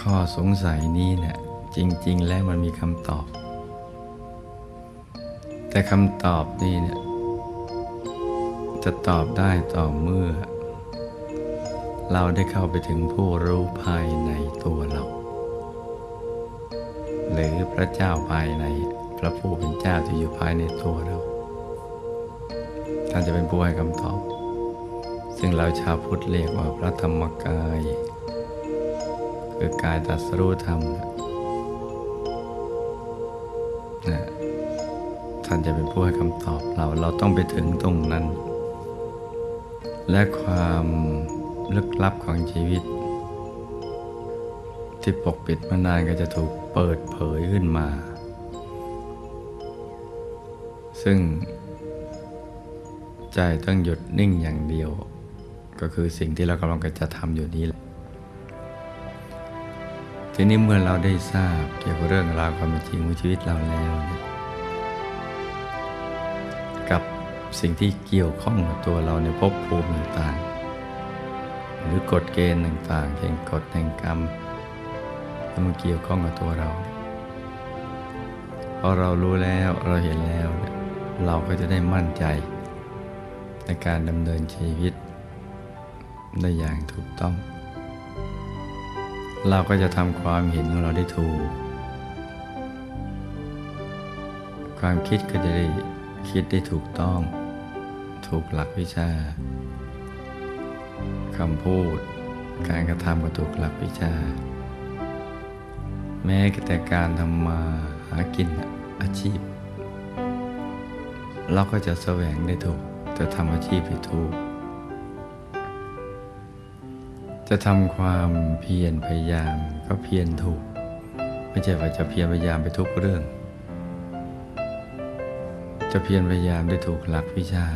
ข้อสงสัยนี้เนะี่ยจริง ๆ แล้วมันมีคำตอบ แต่คำตอบนี้เนี่ยจะตอบได้ต่อเมื่อ เราได้เข้าไปถึงผู้รู้ภายในตัวเรา หรือพระเจ้าภายในพระผู้เป็นเจ้าที่อยู่ภายในตัวเรา ท่านจะเป็นผู้ให้คำตอบ ซึ่งเราชาวพุทธเรียกว่าพระธรรมกาย คือกายตัสรู้ธรรมนะท่านจะเป็นผู้ให้คำตอบเราเราต้องไปถึงตรงนั้น และความลึกลับของชีวิต ที่ปกปิดมานานก็จะถูก เปิดเผยขึ้นมา ซึ่ง ใจต้องหยุดนิ่งอย่างเดียว ก็คือสิ่งที่เรากำลังจะทำอยู่นี้ ทีนี้เมื่อเราได้ทราบเกี่ยวกับเรื่องราวความจริงของชีวิตเราแล้วเนี่ยกับสิ่งที่เกี่ยวข้องกับตัวเราในภพภูมิต่างๆหรือกฎเกณฑ์ต่างๆเช่นกฎแห่งกรรม ที่มันเกี่ยวข้องกับตัวเราพอเรารู้แล้วเราเห็นแล้ว เราก็จะได้มั่นใจ ในการดำเนินชีวิต ได้อย่างถูกต้อง เราก็จะทำความเห็นของเราได้ถูก ความคิดก็จะได้คิดได้ถูกต้อง ถูกหลักวิชาคำพูด การกระทำก็ถูกหลักวิชา แม้แต่การทำมาหากินอาชีพ เราก็จะแสวงได้ถูกจะทำอาชีพให้ถูก จะทำความเพียรพยายามก็เพียรถูก ไม่ใช่ว่าจะเพียรพยายามไปทุกเรื่อง จะเพียรพยายามได้ถูกหลักวิชา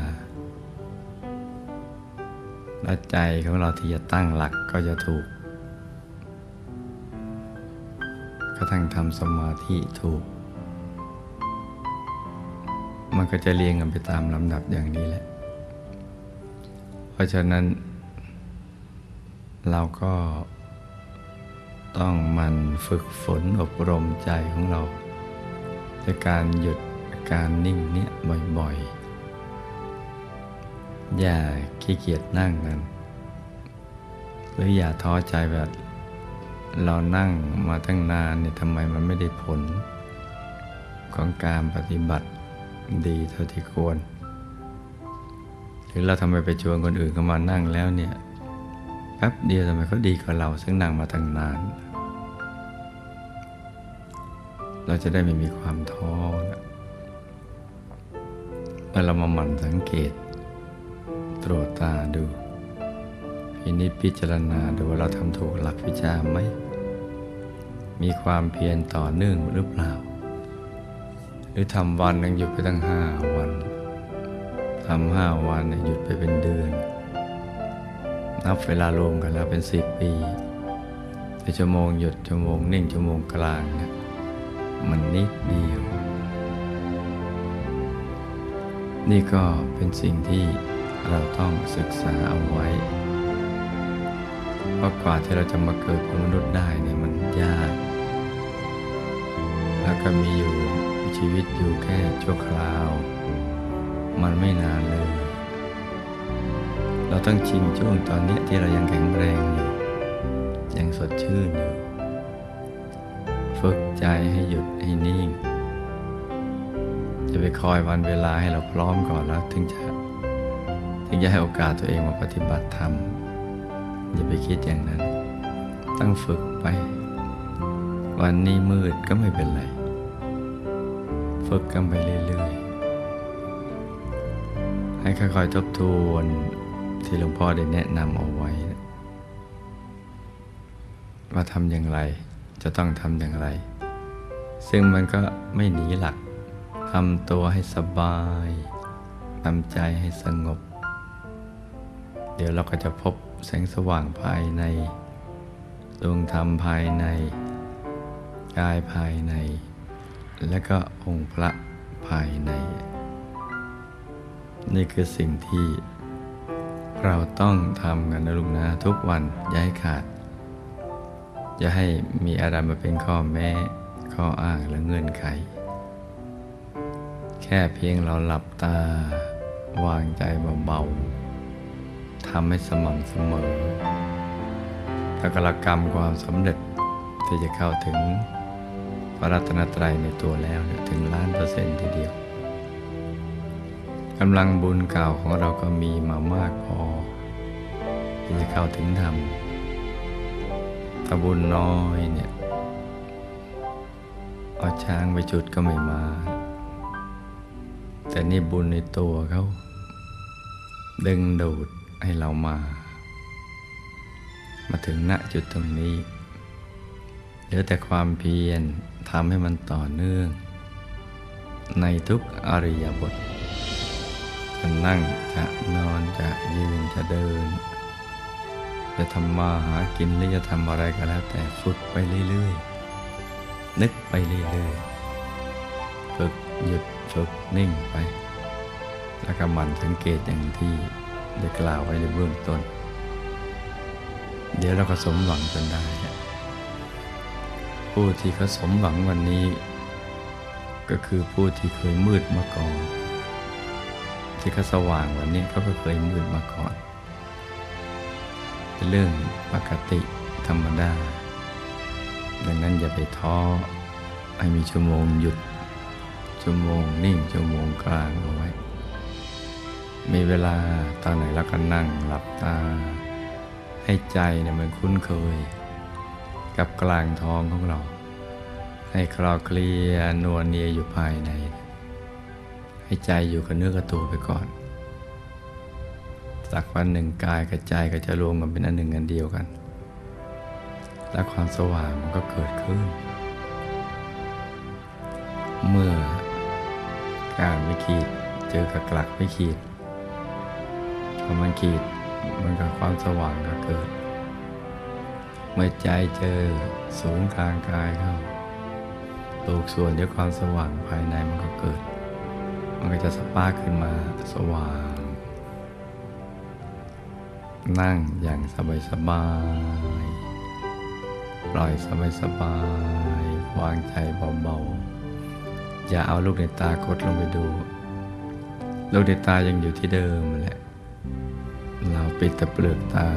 และใจของเราที่จะตั้งหลักก็จะถูก ระทั่งทำสมาธิถูก มันก็จะเรียงกันไปตามลำดับอย่างนี้แหละ เพราะฉะนั้น เราก็ต้องมันฝึกฝนอบรมใจของเราในการหยุดการนิ่งเนี้ยบ่อยๆ อย่าขี้เกียจนั่งกัน หรืออย่าท้อใจแบบ เรานั่งมาตั้งนานเนี่ยทำไมมันไม่ได้ผล ของการปฏิบัติดีเท่าที่ควร หรือเราทำไมไปชวนคนอื่นเข้ามานั่งแล้วเนี่ยแป๊บเดียวทำไมเขาดีกว่าเรา ซึ่งนั่งมาตั้งนาน เราจะได้ไม่มีความท้อเมื่อเรามาหมั่นสังเกต ตรวจตาดูพินิจพิจารณาดูว่าเราทำถูกหลักวิชาไหม มีความเพียรต่อเนื่องหรือเปล่า หรือทำวันหนึ่งหยุดไปตั้งห้าวันทำห้าวันหยุดไปเป็นเดือน นับเวลารวมกันแล้วเป็นสิบปีแต่ชั่วโมงหยุดชั่วโมงนิ่งชั่วโมงกลางเนี่ยมันนิดเดียว นี่ก็เป็นสิ่งที่เราต้องศึกษาเอาไว้เพราะกว่าที่เราจะมาเกิดเป็นมนุษย์ได้เนี่ยมันยาก แล้วก็มีอยู่ชีวิตอยู่แค่ชั่วคราว มันไม่นานเลย เราต้องชิงช่วงตอนนี้ที่เรายังแข็งแรงอยู่ ยังสดชื่นอยู่ ฝึกใจให้หยุดให้นิ่ง จะไปคอยวันเวลาให้เราพร้อมก่อนแล้ว ถึงจะถึงจะให้โอกาสตัวเองมาปฏิบัติธรรม อย่าไปคิดอย่างนั้นต้องฝึกไป วันนี้มืดก็ไม่เป็นไร ฝึกกันไปเรื่อยๆ ให้ค่อยๆทบทวนที่หลวงพ่อได้แนะนำเอาไว้ ว่าทำอย่างไรจะต้องทำอย่างไร ซึ่งมันก็ไม่หนีหลักทำตัวให้สบายทำใจให้สงบ เดี๋ยวเราก็จะพบแสงสว่างภายในดวงธรรมภายใน กายภายใน และก็องค์พระภายใน นี่คือสิ่งที่เราต้องทำกันนะลูกนะทุกวันอย่าให้ขาด อย่าให้มีอะไรมาเป็นข้อแม้ ข้ออ้างและเงื่อนไข แค่เพียงเราหลับตา วางใจเบาๆทำให้สม่ำเสมอถ้ากรกรรมความสำเร็จที่จะเข้าถึง พระรัตนตรัยในตัวแล้วถึงล้านเปอร์เซ็นต์ทีเดียวกำลังบุญเก่าของเราก็มีมามากพอ ที่จะเข้าถึงธรรมถ้าบุญน้อยเนี่ยเอาช้างไปจุดก็ไม่มา แต่นี่บุญในตัวเขาดึงดูดให้เรามา มาถึงณจุดตรงนี้เหลือแต่ความเพียร ทำให้มันต่อเนื่อง ในทุกอริยบทจะนั่งจะนอนจะยืนจะเดิน จะทำมาหากินหรือจะทำอะไรก็แล้ว แต่ฝึกไปเรื่อยๆนึกไปเรื่อยๆฝึกหยุดฝึกนิ่งไป แล้วก็หมั่นสังเกตอย่างที่ได้กล่าวไว้ในเบื้องต้น เดี๋ยวเราก็สมหวังจนได้ ผู้ที่เขาสมหวังวันนี้ ก็คือผู้ที่เคยมืดมาก่อน ที่เขาสว่างวันนี้เขาก็เคยมืดมาก่อนเป็นเรื่องปกติธรรมดา ดังนั้นอย่าไปท้อให้มีชั่วโมงหยุด ชั่วโมงนิ่งชั่วโมงกลางเอาไว้ มีเวลาตอนไหนเราก็นั่งหลับตา ให้ใจเนี่ยมันคุ้นเคย กับกลางท้องของเรา ให้คลอเคลียนวลเนียอยู่ภายใน ให้ใจอยู่กับเนื้อกับตัวไปก่อน สักวันหนึ่งกายกับใจก็จะรวมกันเป็นอันหนึ่งอันเดียวกัน และความสว่างมันก็เกิดขึ้น เมื่อการไม่ขีดเจอกับกลักไม่ขีดพอมันขีดมันกับความสว่างก็เกิด เมื่อใจเจอศูนย์กลางกายเข้าตูกส่วนเดี๋ยวความสว่างภายในมันก็เกิด มันก็จะสปาร์ขึ้นมาสว่าง นั่งอย่างสบายสบายปล่อยสบายสบายวางใจเบาๆ อย่าเอาลูกในตากดลงไปดู ลูกในตายังอยู่ที่เดิมแหละ เราปิดแตะเปลือกตา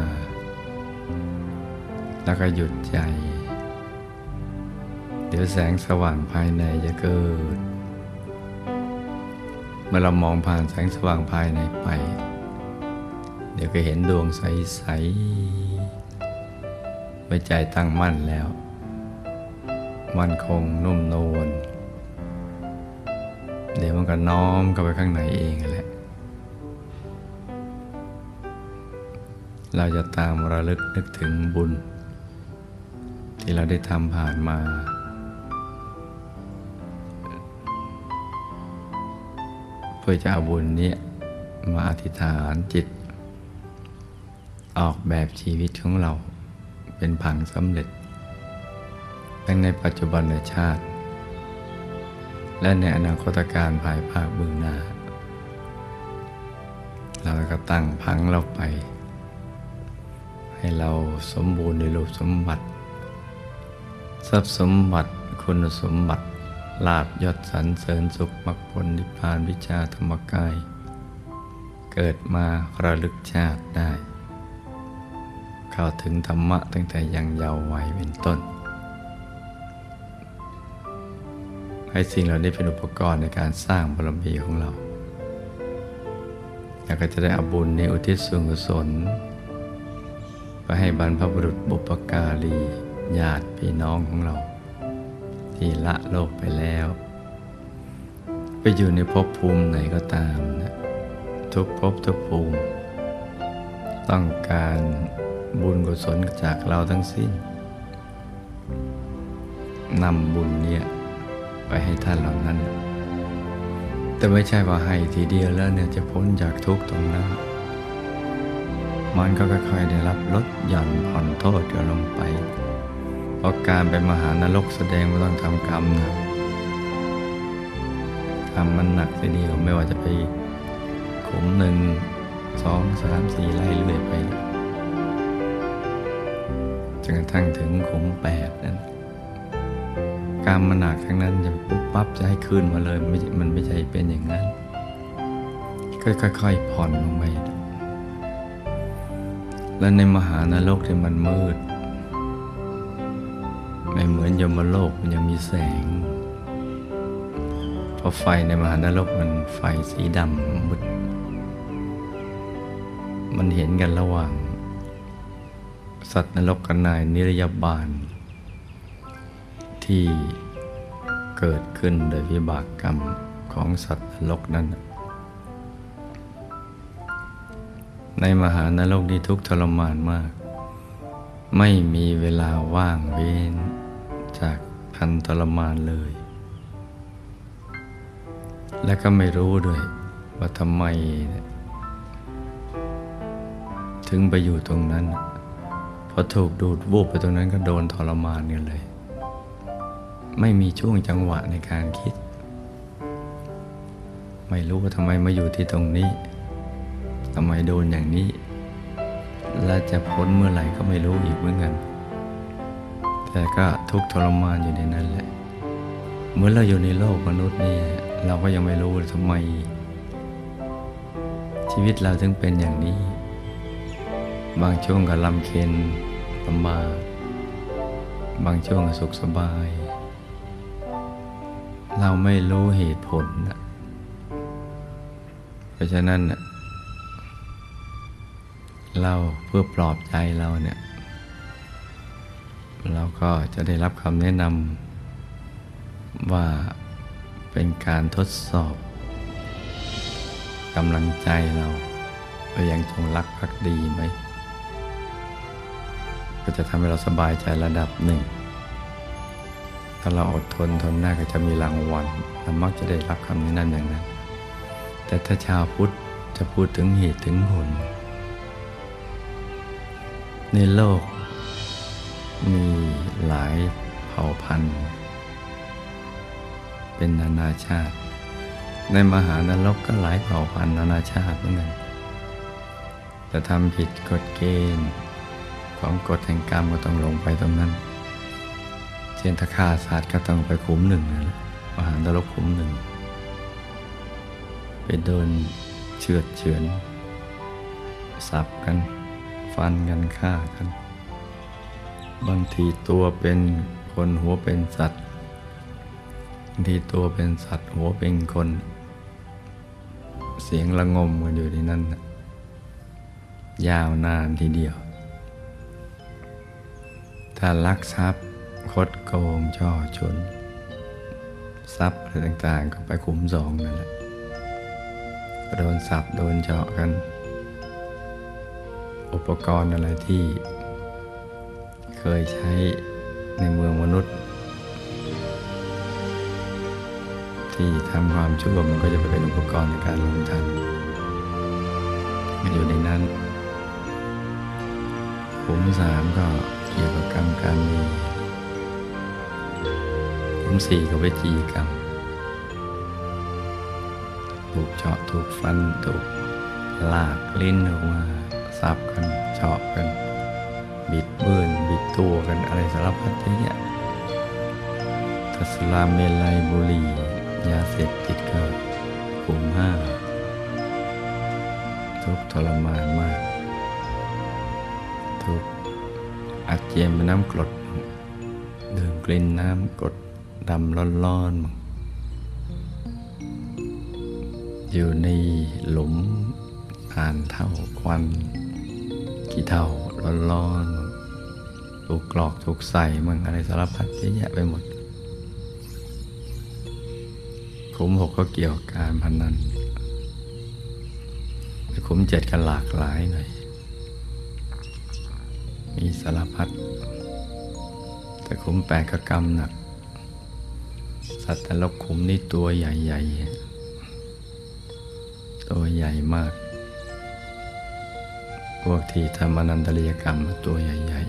แล้วก็หยุดใจ เดี๋ยวแสงสว่างภายในจะเกิด เมื่อเรามองผ่านแสงสว่างภายในไป เดี๋ยวก็เห็นดวงใสๆไว้ใจตั้งมั่นแล้ว มั่นคงนุ่มนวลเดี๋ยวมันก็น้อมเข้าไปข้างในเองแหละ เราจะตามระลึกนึกถึงบุญ ที่เราได้ทำผ่านมา เพื่อจะเอาบุญนี้มาอธิษฐานจิต ออกแบบชีวิตของเราเป็นผังสำเร็จ ทั้งในปัจจุบันชาติ และในอนาคตการภายภาคเบื้องหน้า เราก็ตั้งพังเราไป ให้เราสมบูรณ์ในรูปสมบัติ ทรัพย์สมบัติคุณสมบัติลาบยศสรรเสริญสุขมรรคผลนิพพานวิชาธรรมกาย เกิดมาระลึกชาติได้เข้าถึงธรรมะตั้งแต่ยังเยาว์วัยเป็นต้น ให้สิ่งเหล่านี้เป็นอุปกรณ์ในการสร้างบารมีของเราอยากจะได้อบุญในอุทิศส่วนกุศลไปให้บรรพบุรุษบุปการี ญาติพี่น้องของเรา ที่ละโลกไปแล้ว ไปอยู่ในภพภูมิไหนก็ตามนะทุกภพทุกภูมิ ต้องการบุญกุศลจากเราทั้งสิ้นนำบุญเนี่ยไปให้ท่านเหล่านั้น แต่ไม่ใช่ว่าให้ทีเดียวแล้วเนี่ยจะพ้นจากทุกตรงนั้น มันก็ค่อยๆได้รับลดหย่อนผ่อนโทษกันลงไป เพราะการไปมหานรกแสดงว่าต้องทำกรรมหนักกรรมมันหนักทีเดียวไม่ว่าจะไปขุมหนึ่งสองสามสี่ไล่เรื่อยไปจนกระทั่งถึงขุมแปดนั้นกรรมมันหนักทั้งนั้นจะปุ๊บปั๊บจะให้คืนมาเลยไม่มันไม่ใช่เป็นอย่างนั้นค่อยๆผ่อนลงไปและในมหานรกที่มันมืด ไม่เหมือนยมโลกมันยังมีแสง เพราะไฟในมหานรกมันไฟสีดำมืดมันเห็นกันระหว่าง สัตว์นรกกับนายนิรยาบาล ที่เกิดขึ้นโดยวิบากกรรมของสัตว์นรกนั้น ในมหานรกนี้ทุกทรมานมาก ไม่มีเวลาว่างเว้น จากพันทรมานเลย และก็ไม่รู้ด้วยว่าทำไม ถึงไปอยู่ตรงนั้นพอถูกดูดวูบไปตรงนั้นก็โดนทรมานกันเลย ไม่มีช่วงจังหวะในการคิด ไม่รู้ว่าทำไมมาอยู่ที่ตรงนี้ทำไมโดนอย่างนี้ และจะพ้นเมื่อไหร่ก็ไม่รู้อีกเหมือนกัน แต่ก็ทุกทรมานอยู่ในนั้นแหละ เหมือนเราอยู่ในโลกมนุษย์นี่เราก็ยังไม่รู้ทำไม ชีวิตเราถึงเป็นอย่างนี้ บางช่วงก็ลำเค็นลำบากบางช่วงก็สุขสบาย เราไม่รู้เหตุผลนะเพราะฉะนั้นนะ เราเพื่อปลอบใจเราเนี่ยเราก็จะได้รับคำแนะนำว่าเป็นการทดสอบกำลังใจเราว่ายังจงรักภักดีไหม ก็จะทำให้เราสบายใจระดับหนึ่ง ถ้าเราอดทนทนหน้าก็จะมีรางวัลเรามักจะได้รับคำแนะนำอย่างนั้น แต่ถ้าชาวพุทธจะพูดถึงเหตุถึงผล ในโลก มีหลายเผ่าพันธุ์ เป็นนานาชาติ ในมหานรกก็หลายเผ่าพันธุ์นานาชาติเหมือนกันแต่ทำผิดกฎเกณฑ์ของกฎแห่งกรรมก็ต้องลงไปตรงนั้น เช่นถ้าฆ่าสัตว์ก็ต้องไปขุมหนึ่งนะมหานรกขุมหนึ่งไปโดนเชือดเฉือนสับกัน ฟันกันฆ่ากัน บางทีตัวเป็นคนหัวเป็นสัตว์บางทีตัวเป็นสัตว์หัวเป็นคน เสียงระงมกันอยู่ในนั้นยาวนานทีเดียว ถ้าลักทรัพย์คดโกงช่อชน ทรัพย์อะไรต่างๆ ก็ไปขุมสองนั่นแหละโดนสับโดนเจาะกัน อุปกรณ์อะไรที่ เคยใช้ในเมืองมนุษย์ ที่ทำความชั่วมันก็จะไปเป็นอุปกรณ์ในการลงทันมันอยู่ในนั้นขุมสามก็เกี่ยวกับกรรมการมีขุมสี่ก็วิจีกรรมถูกเจาะถูกฟันถูกลากลิ้นออกมา ซับกันเจาะกัน บิดเบือนบิดตัวกันอะไรสารพัดเยอะแยะทัสลามเมลัยบุรียาเสพติดก็กลุ่มห้าทุกทรมานมาก ทุกอัดเจียมเป็นน้ำกรดดื่มกลิ่นน้ำกรดดำร้อนๆอยู่ในหลุมทานเท่าควัน กี่เท่าร้อนๆถูกกรอกถูกใส่มั่งอะไรสารพัดเยอะแยะไปหมด ขุมหกก็เกี่ยวกับการพนันขุมเจ็ดกันหลากหลายหน่อย มีสารพัดแต่ขุมแปดก็กำหนัก สัตว์แต่ละขุมนี่ตัวใหญ่ๆ ตัวใหญ่มาก พวกที่ทำอนันตริยกรรมตัวใหญ่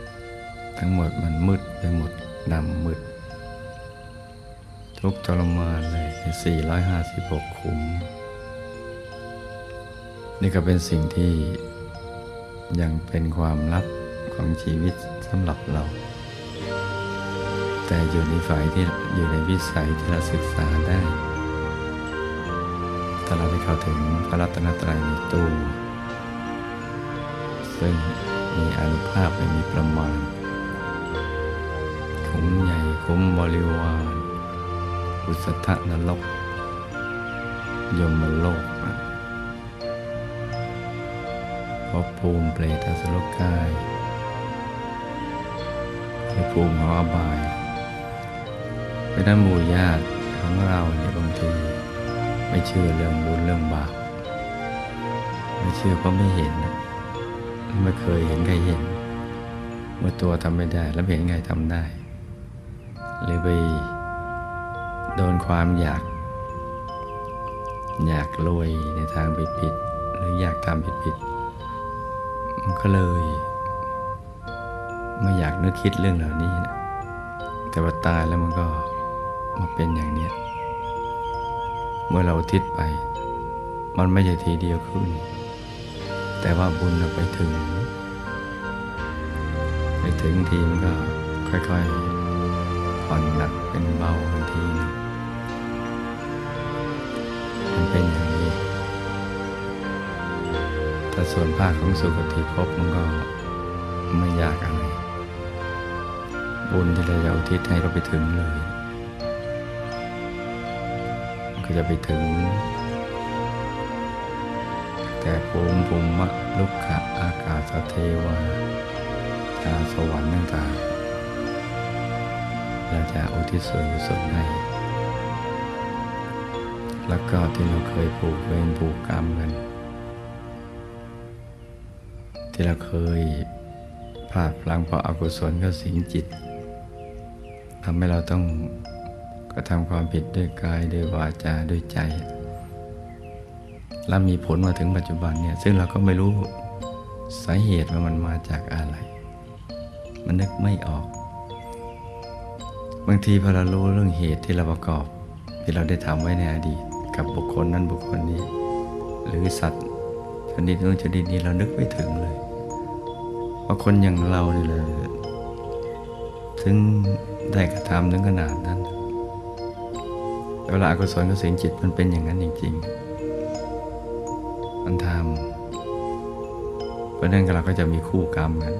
ๆ ทั้งหมดมันมืดไปหมดดำมืด ทุกทรมานเลยใน456 ขุม นี่ก็เป็นสิ่งที่ยังเป็นความลับของชีวิตสำหรับเรา แต่อยู่ในฝ่ายที่อยู่ในวิสัยที่เราศึกษาได้ถ้าเราได้เข้าถึงพระรัตนตรัยในตัว ซึ่งมีอนุภาพไม่มีประมาณคุ้มใหญ่คุ้มบริวารอุสธนรก ยมโลกพบภูมิเปรตอสุรกายในภูมิขออบายเพรานั้นหมู่ญาติของเราเนี่ยบางที ไม่เชื่อเรื่องบุญเรื่องบาปไม่เชื่อเพราะไม่เห็น ไม่เคยเห็นใครเห็น เมื่อตัวทำไม่ได้ แล้วเห็นใครทำได้ หรือไปโดนความอยาก อยากรวยในทางผิดๆหรืออยากทำผิดๆมันก็เลยไม่อยากนึกคิดเรื่องเหล่านี้นะแต่ว่าตายแล้วมันก็มาเป็นอย่างเนี้ยเมื่อเราทิศไป มันไม่ใช่ทีเดียวขึ้น แต่ว่าบุญไปถึง ไปถึงทีมันก็ค่อยๆผ่อนหนักเป็นเบาบางทีมันเป็นอย่างนี้แต่ส่วนภาคของสุคติภพมันก็ไม่ยากอะไร บุญที่เราจะอุทิศให้ก็ไปถึงเลย ก็จะไปถึง แต่ภูมิภูมิมะลุกขะอากาศเทวาชาสวรรค์ต่างๆเราจะอุทิศส่วนกุศลให้ แล้วก็ที่เราเคยผูกเวรผูกกรรมกัน ที่เราเคยพลาดพลั้งเพราะอากุศลก็สิงจิตทำให้เราต้องกระทำความผิดด้วยกายด้วยวาจาด้วยใจ และมีผลมาถึงปัจจุบันเนี่ยซึ่งเราก็ไม่รู้สาเหตุว่ามันมาจากอะไร มันนึกไม่ออก บางทีพอเรารู้เรื่องเหตุที่เราประกอบ ที่เราได้ทำไว้ในอดีต กับบุคคลนั้นบุคคลนี้ หรือสัตว์ชนิดนู้นชนิดนี้เรานึกไม่ถึงเลยว่าคนอย่างเราเนี่ยเลยถึงได้กระทำถึงขนาดนั้นเวลาอกุศลกับสิ่งจิตมันเป็นอย่างนั้นจริงๆ มันทำเพราะนั้นเราก็จะมีคู่กรรมกัน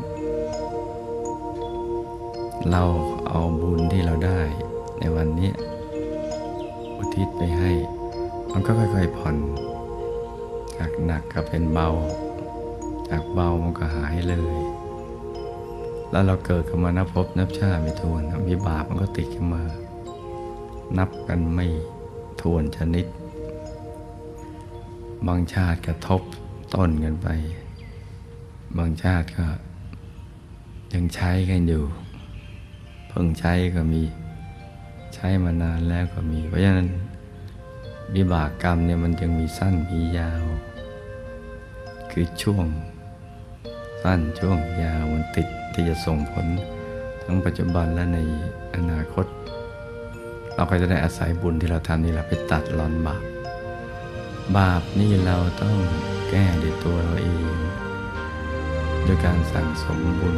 เราเอาบุญที่เราได้ในวันนี้ อุทิศไปให้ มันก็ค่อยๆผ่อน จากหนักก็เป็นเบา จากเบามันก็หายเลย แล้วเราเกิดขึ้นมานับพบนับชาไม่ทวนวิบากมันก็ติดขึ้นมา นับกันไม่ทวนชนิด บางชาติกระทบต้นกันไป บางชาติก็ยังใช้กันอยู่ เพิ่งใช้ก็มีใช้มานานแล้วก็มี เพราะฉะนั้นวิบากกรรมเนี่ยมันจึงมีสั้นมียาว คือช่วงสั้นช่วงยาวมันติดที่จะส่งผล ทั้งปัจจุบันและในอนาคต เราก็จะได้อาศัยบุญที่เราทำนี่แหละไปตัดรอนบาป บาปนี่เราต้องแก้ด้วยตัวเราเองด้วยการสั่งสมบุญ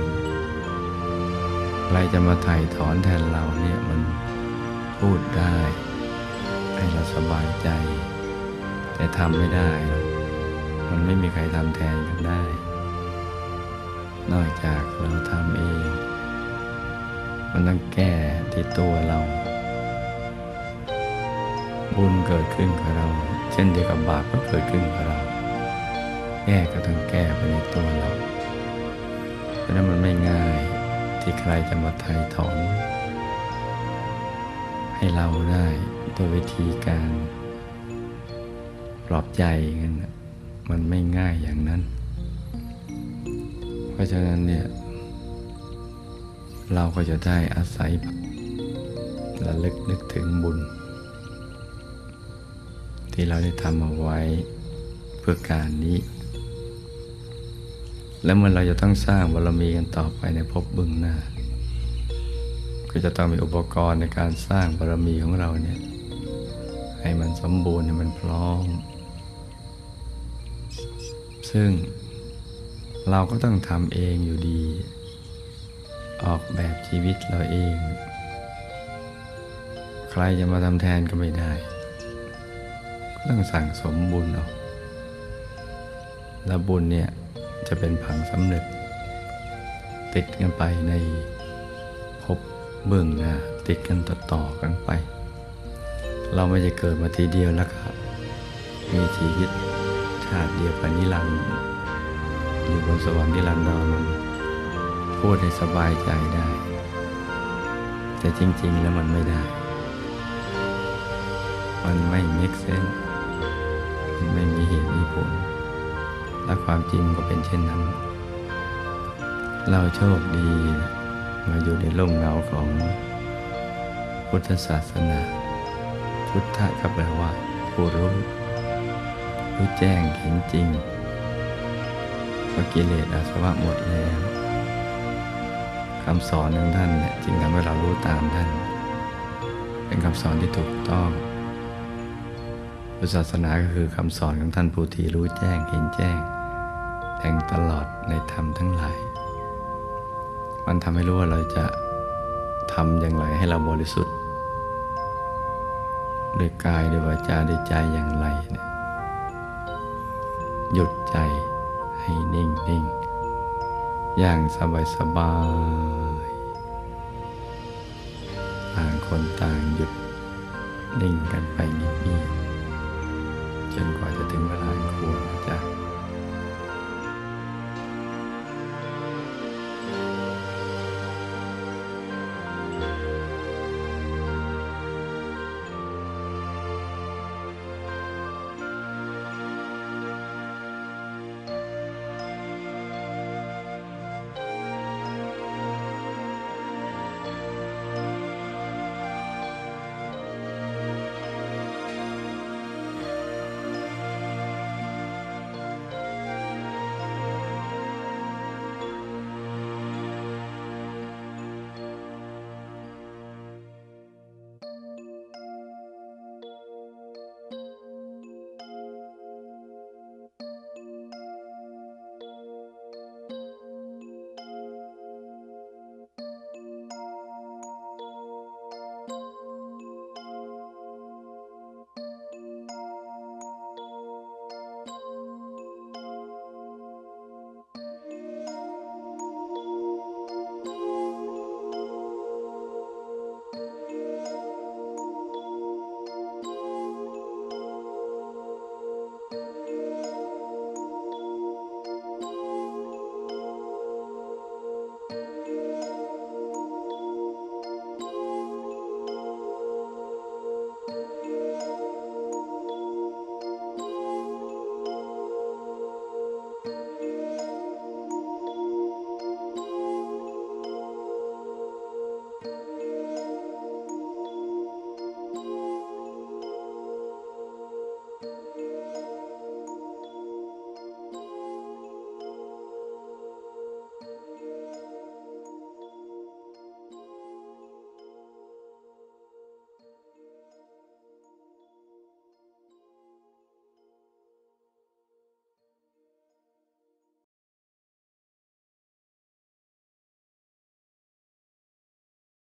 ใครจะมาไถ่ถอนแทนเราเนี่ยมันพูดได้ ให้เราสบายใจ แต่ทำไม่ได้ มันไม่มีใครทำแทนกันได้ นอกจากเราทำเอง มันต้องแก้ที่ตัวเรา บุญเกิดขึ้นกับเรา เช่นเดียวกับบาปก็เกิดขึ้นกับเรา แก้ก็ต้องแก้ไปในตัวเราเพราะนั้นมันไม่ง่ายที่ใครจะมาไถ่ถอนให้เราได้โดยวิธีการปลอบใจกันน่ะมันไม่ง่ายอย่างนั้น เพราะฉะนั้นเนี่ยเราก็จะได้อาศัยระลึกนึกถึงบุญ ที่เราได้ทำเอาไว้เพื่อการนี้ แล้วเมื่อเราจะต้องสร้างบารมีกันต่อไปในภพบื้องหน้า ก็จะต้องมีอุปกรณ์ในการสร้างบารมีของเราเนี่ยให้มันสมบูรณ์ให้มันพร้อม ซึ่งเราก็ต้องทำเองอยู่ดี ออกแบบชีวิตเราเอง ใครจะมาทำแทนก็ไม่ได้ ต้องสั่งสมบุญเอาแล้วบุญเนี่ยจะเป็นผังสำเร็จ ติดกันไปในภพเบื้องหน้าติดกันต่อๆกันไป เราไม่จะเกิดมาทีเดียวแล้วก็มีชีวิตชาติเดียวกันนิรันดร์อยู่บนสวรรค์นิรันดรพูดให้สบายใจได้ แต่จริง ๆ แล้วมันไม่ได้ มันไม่ make sense มันไม่มีเหตุมีผล และความจริงก็เป็นเช่นนั้น เราโชคดีมาอยู่ในร่มเงาของพุทธศาสนา พุทธะก็แปลว่าผู้รู้รู้แจ้งเห็นจริงว่ากิเลสอาสวะหมดแล้วคำสอนของท่านเนี่ยจึงทำให้เรารู้ตามท่าน เป็นคำสอนที่ถูกต้อง พุทธศาสนาก็คือคำสอนของท่านผู้ที่รู้แจ้งเห็นแจ้งแทงตลอดในธรรมทั้งหลาย มันทำให้รู้ว่าเราจะทำอย่างไรให้เราบริสุทธิ์ด้วยกายด้วยวาจาด้วยใจอย่างไรนี่ยหยุดใจให้นิ่งนิ่งอย่างสบายสบายต่างคนต่างหยุดนิ่งกันไปเงียบๆ จนกว่าจะถึงเวลาควรนะจ๊ะ